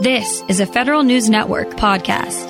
This is a Federal News Network podcast.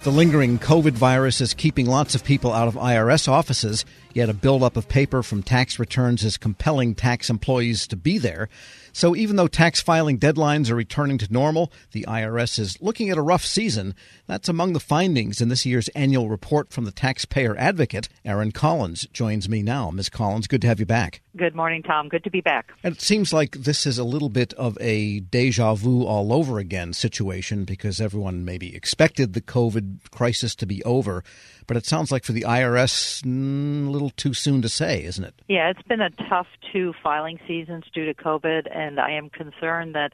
The lingering COVID virus is keeping lots of people out of IRS offices, yet a buildup of paper from tax returns is compelling tax employees to be there. So even though tax filing deadlines are returning to normal, the IRS is looking at a rough season. That's among the findings in this year's annual report from the taxpayer advocate. Erin Collins joins me now. Ms. Collins, good to have you back. Good morning, Tom. Good to be back. And it seems like this is a little bit of a deja vu all over again situation because everyone maybe expected the COVID crisis to be over. But it sounds like for the IRS, mm, a little too soon to say, isn't it? Yeah, it's been a tough two filing seasons due to COVID, and I am concerned that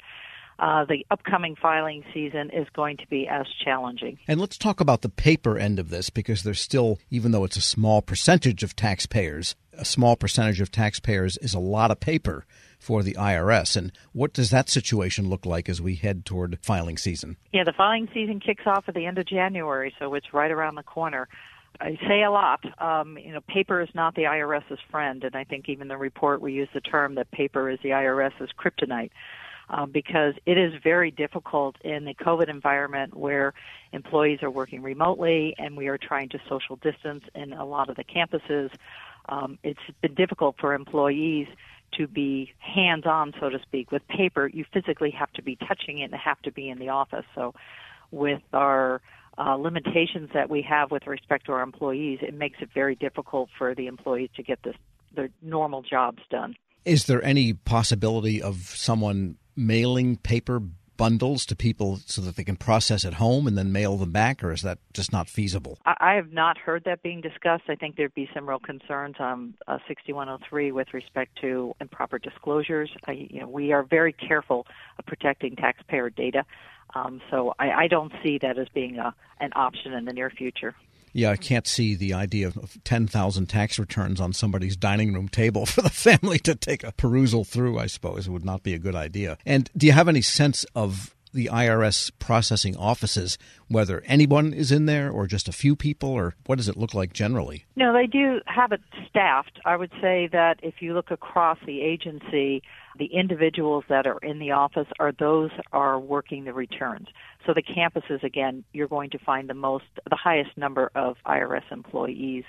uh, the upcoming filing season is going to be as challenging. And let's talk about the paper end of this because there's still, even though it's a small percentage of taxpayers, a small percentage of taxpayers is a lot of paper for the IRS. And what does that situation look like as we head toward filing season? Yeah, the filing season kicks off at the end of January, so it's right around the corner. I say a lot. Um, you know, paper is not the IRS's friend, and I think even the report we use the term that paper is the IRS's kryptonite. Um, because it is very difficult in the COVID environment where employees are working remotely and we are trying to social distance in a lot of the campuses. Um, it's been difficult for employees to be hands on, so to speak. With paper, you physically have to be touching it and have to be in the office. So, with our uh, limitations that we have with respect to our employees, it makes it very difficult for the employees to get this, their normal jobs done. Is there any possibility of someone mailing paper bundles to people so that they can process at home and then mail them back, or is that just not feasible? I have not heard that being discussed. I think there'd be some real concerns on uh, 6103 with respect to improper disclosures. I, you know, we are very careful of protecting taxpayer data, um, so I, I don't see that as being a, an option in the near future. Yeah, I can't see the idea of 10,000 tax returns on somebody's dining room table for the family to take a perusal through, I suppose. It would not be a good idea. And do you have any sense of the IRS processing offices, whether anyone is in there or just a few people, or what does it look like generally? No, they do have it staffed. I would say that if you look across the agency, the individuals that are in the office are those are working the returns. So the campuses, again, you're going to find the most, the highest number of IRS employees.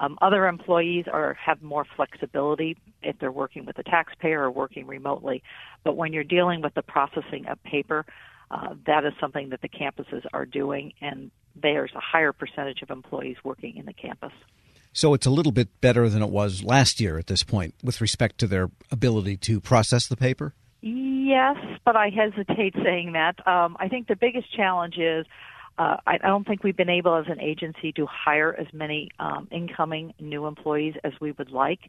Um, other employees are have more flexibility if they're working with a taxpayer or working remotely. But when you're dealing with the processing of paper, uh, that is something that the campuses are doing, and there's a higher percentage of employees working in the campus. So it's a little bit better than it was last year at this point with respect to their ability to process the paper? Yes, but I hesitate saying that. Um, I think the biggest challenge is uh, I don't think we've been able as an agency to hire as many um, incoming new employees as we would like.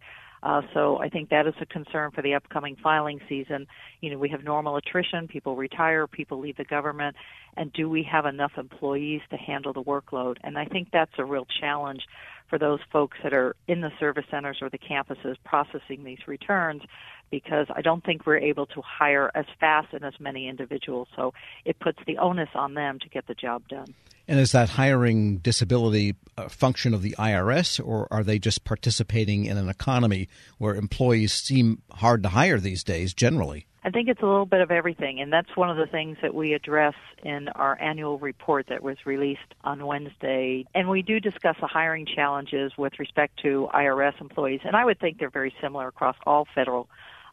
Uh, so I think that is a concern for the upcoming filing season. You know, we have normal attrition, people retire, people leave the government, and do we have enough employees to handle the workload? And I think that's a real challenge for those folks that are in the service centers or the campuses processing these returns because I don't think we're able to hire as fast and as many individuals. So it puts the onus on them to get the job done. And is that hiring disability a function of the IRS, or are they just participating in an economy where employees seem hard to hire these days generally? I think it's a little bit of everything, and that's one of the things that we address in our annual report that was released on Wednesday. And we do discuss the hiring challenges with respect to IRS employees, and I would think they're very similar across all federal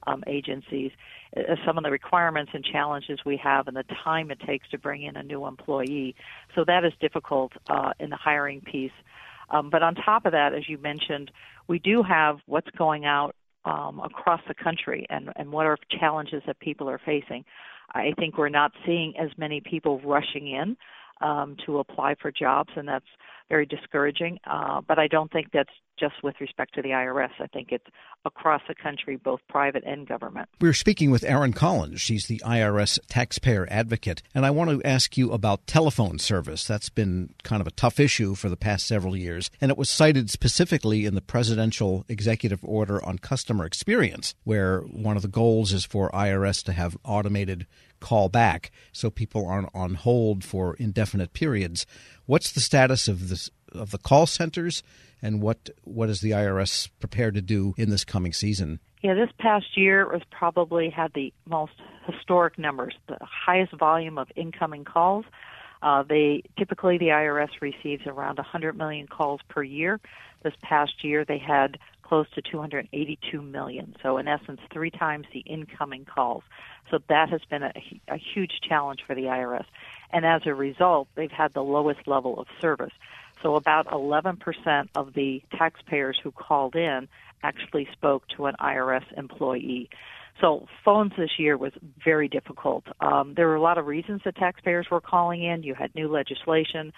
um, agencies, uh, some of the requirements and challenges we have and the time it takes to bring in a new employee. So that is difficult uh, in the hiring piece. Um, but on top of that, as you mentioned, we do have what's going out um, across the country and, and what are challenges that people are facing. I think we're not seeing as many people rushing in um, to apply for jobs, and that's very discouraging. Uh, but I don't think that's just with respect to the IRS. I think it's across the country, both private and government. We're speaking with Erin Collins. She's the IRS taxpayer advocate. And I want to ask you about telephone service. That's been kind of a tough issue for the past several years. And it was cited specifically in the presidential executive order on customer experience, where one of the goals is for IRS to have automated call back so people aren't on hold for indefinite periods. What's the status of this of the call centers and what what is the IRS prepared to do in this coming season? Yeah, this past year was probably had the most historic numbers, the highest volume of incoming calls. Uh, they typically the IRS receives around 100 million calls per year. This past year, they had close to 282 million. So in essence, three times the incoming calls. So that has been a, a huge challenge for the IRS. And as a result, they've had the lowest level of service. So about 11% of the taxpayers who called in actually spoke to an IRS employee. So phones this year was very difficult. Um, there were a lot of reasons that taxpayers were calling in. You had new legislation.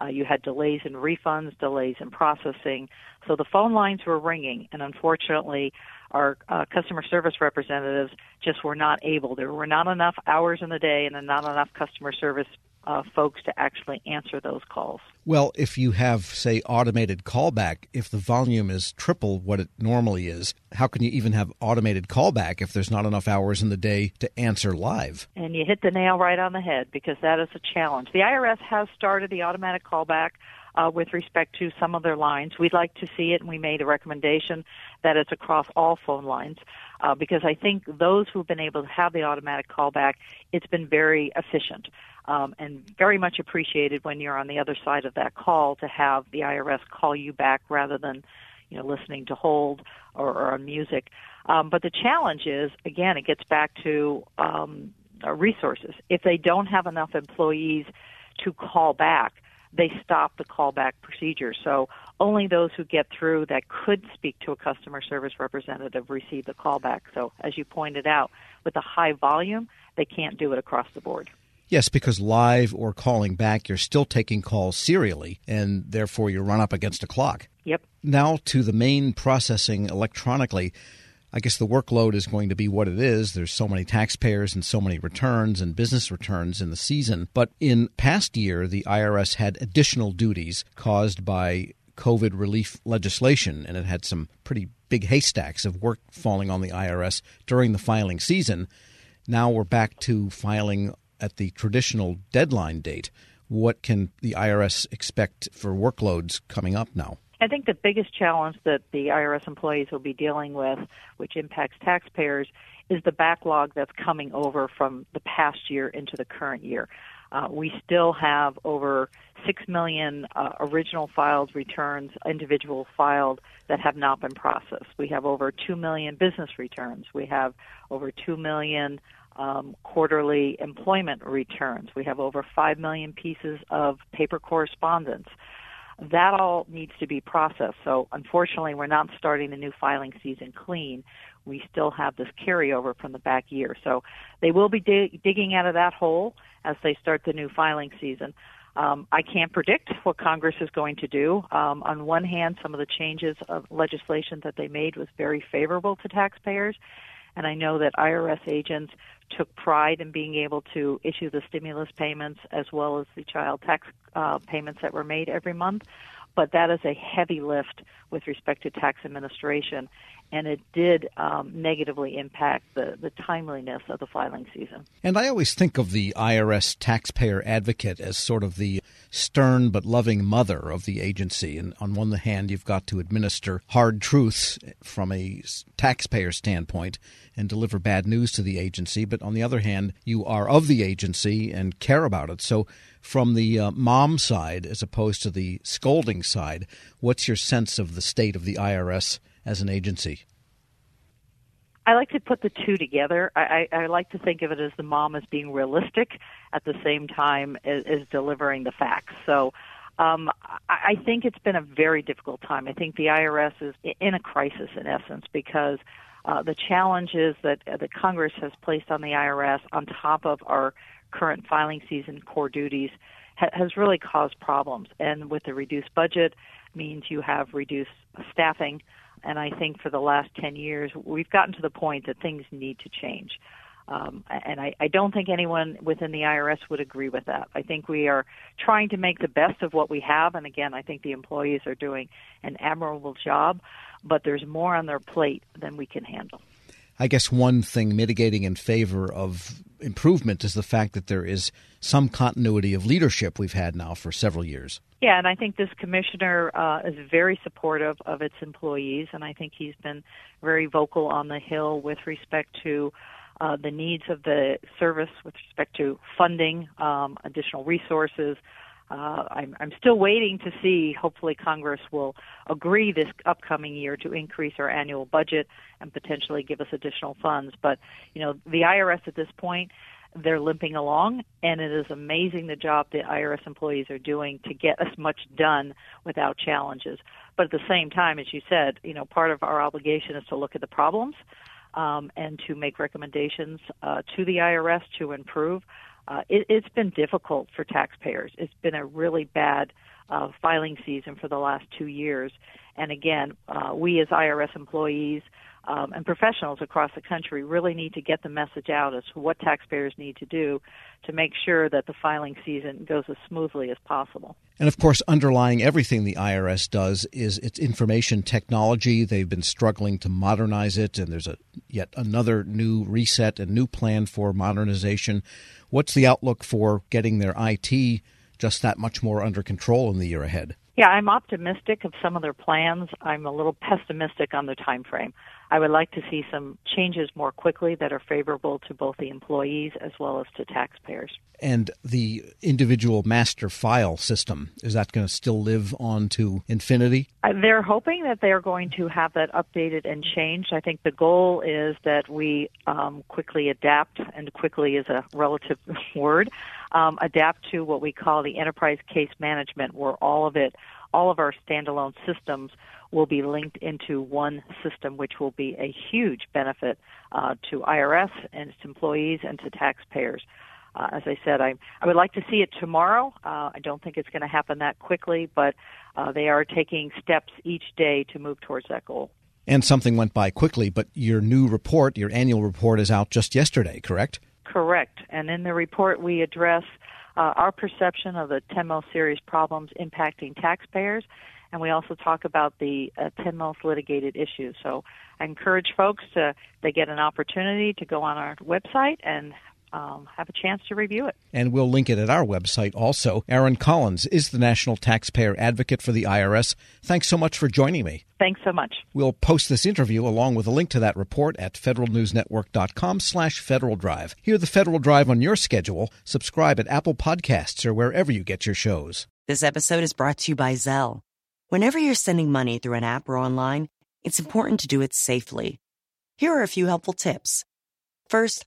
Uh, you had delays in refunds, delays in processing. So the phone lines were ringing, and unfortunately, our uh, customer service representatives just were not able. There were not enough hours in the day and not enough customer service uh, folks to actually answer those calls. Well, if you have, say, automated callback, if the volume is triple what it normally is, how can you even have automated callback if there's not enough hours in the day to answer live? And you hit the nail right on the head because that is a challenge. The IRS has started the automatic callback. Uh, with respect to some of their lines. We'd like to see it, and we made a recommendation that it's across all phone lines uh, because I think those who've been able to have the automatic callback, it's been very efficient um, and very much appreciated when you're on the other side of that call to have the IRS call you back rather than you know listening to hold or, or on music. Um, but the challenge is again, it gets back to um, uh, resources. If they don't have enough employees to call back, they stop the callback procedure. So only those who get through that could speak to a customer service representative receive the callback. So as you pointed out, with a high volume, they can't do it across the board. Yes, because live or calling back, you're still taking calls serially, and therefore you run up against a clock. Yep. Now to the main processing electronically. I guess the workload is going to be what it is. There's so many taxpayers and so many returns and business returns in the season. But in past year, the IRS had additional duties caused by COVID relief legislation, and it had some pretty big haystacks of work falling on the IRS during the filing season. Now we're back to filing at the traditional deadline date. What can the IRS expect for workloads coming up now? I think the biggest challenge that the IRS employees will be dealing with, which impacts taxpayers, is the backlog that's coming over from the past year into the current year. Uh, we still have over 6 million uh, original filed returns, individual filed, that have not been processed. We have over 2 million business returns. We have over 2 million um, quarterly employment returns. We have over 5 million pieces of paper correspondence. That all needs to be processed. So, unfortunately, we're not starting the new filing season clean. We still have this carryover from the back year. So, they will be dig- digging out of that hole as they start the new filing season. Um, I can't predict what Congress is going to do. Um, on one hand, some of the changes of legislation that they made was very favorable to taxpayers, and I know that IRS agents took pride in being able to issue the stimulus payments as well as the child tax uh, payments that were made every month. But that is a heavy lift with respect to tax administration, and it did um, negatively impact the, the timeliness of the filing season. And I always think of the IRS taxpayer advocate as sort of the stern but loving mother of the agency. And on one hand, you've got to administer hard truths from a taxpayer standpoint and deliver bad news to the agency. But on the other hand, you are of the agency and care about it. So, from the uh, mom side as opposed to the scolding side, what's your sense of the state of the IRS as an agency? I like to put the two together. I, I, I like to think of it as the mom as being realistic at the same time as, as delivering the facts. So um, I, I think it's been a very difficult time. I think the IRS is in a crisis in essence because uh, the challenges that uh, Congress has placed on the IRS on top of our current filing season core duties ha- has really caused problems. And with the reduced budget, means you have reduced staffing. And I think for the last 10 years, we've gotten to the point that things need to change. Um, and I, I don't think anyone within the IRS would agree with that. I think we are trying to make the best of what we have. And again, I think the employees are doing an admirable job, but there's more on their plate than we can handle. I guess one thing mitigating in favor of improvement is the fact that there is some continuity of leadership we've had now for several years. Yeah, and I think this commissioner uh, is very supportive of its employees, and I think he's been very vocal on the Hill with respect to uh, the needs of the service, with respect to funding, um, additional resources. Uh, I'm, I'm still waiting to see. Hopefully, Congress will agree this upcoming year to increase our annual budget and potentially give us additional funds. But you know, the IRS at this point they're limping along, and it is amazing the job the IRS employees are doing to get as much done without challenges. But at the same time, as you said, you know, part of our obligation is to look at the problems um, and to make recommendations uh, to the IRS to improve. Uh, it, it's been difficult for taxpayers. It's been a really bad uh, filing season for the last two years. And again, uh, we as IRS employees um, and professionals across the country really need to get the message out as to what taxpayers need to do to make sure that the filing season goes as smoothly as possible. And of course, underlying everything the IRS does is its information technology. They've been struggling to modernize it, and there's a yet another new reset and new plan for modernization. What's the outlook for getting their IT just that much more under control in the year ahead? Yeah, I'm optimistic of some of their plans. I'm a little pessimistic on the time frame. I would like to see some changes more quickly that are favorable to both the employees as well as to taxpayers. And the individual master file system, is that going to still live on to infinity? Uh, they're hoping that they're going to have that updated and changed. I think the goal is that we um, quickly adapt, and quickly is a relative word, um, adapt to what we call the enterprise case management, where all of it, all of our standalone systems will be linked into one system, which will be a huge benefit uh, to IRS and its employees and to taxpayers. Uh, as I said, I, I would like to see it tomorrow. Uh, I don't think it's going to happen that quickly, but uh, they are taking steps each day to move towards that goal. And something went by quickly, but your new report, your annual report, is out just yesterday, correct? Correct. And in the report, we address uh, our perception of the 10 most serious problems impacting taxpayers and we also talk about the uh, 10 most litigated issues. So I encourage folks to they get an opportunity to go on our website and um, have a chance to review it. And we'll link it at our website also. Erin Collins is the National Taxpayer Advocate for the IRS. Thanks so much for joining me. Thanks so much. We'll post this interview along with a link to that report at federalnewsnetwork.com slash Federal Drive. Hear the Federal Drive on your schedule. Subscribe at Apple Podcasts or wherever you get your shows. This episode is brought to you by Zelle. Whenever you're sending money through an app or online, it's important to do it safely. Here are a few helpful tips. First,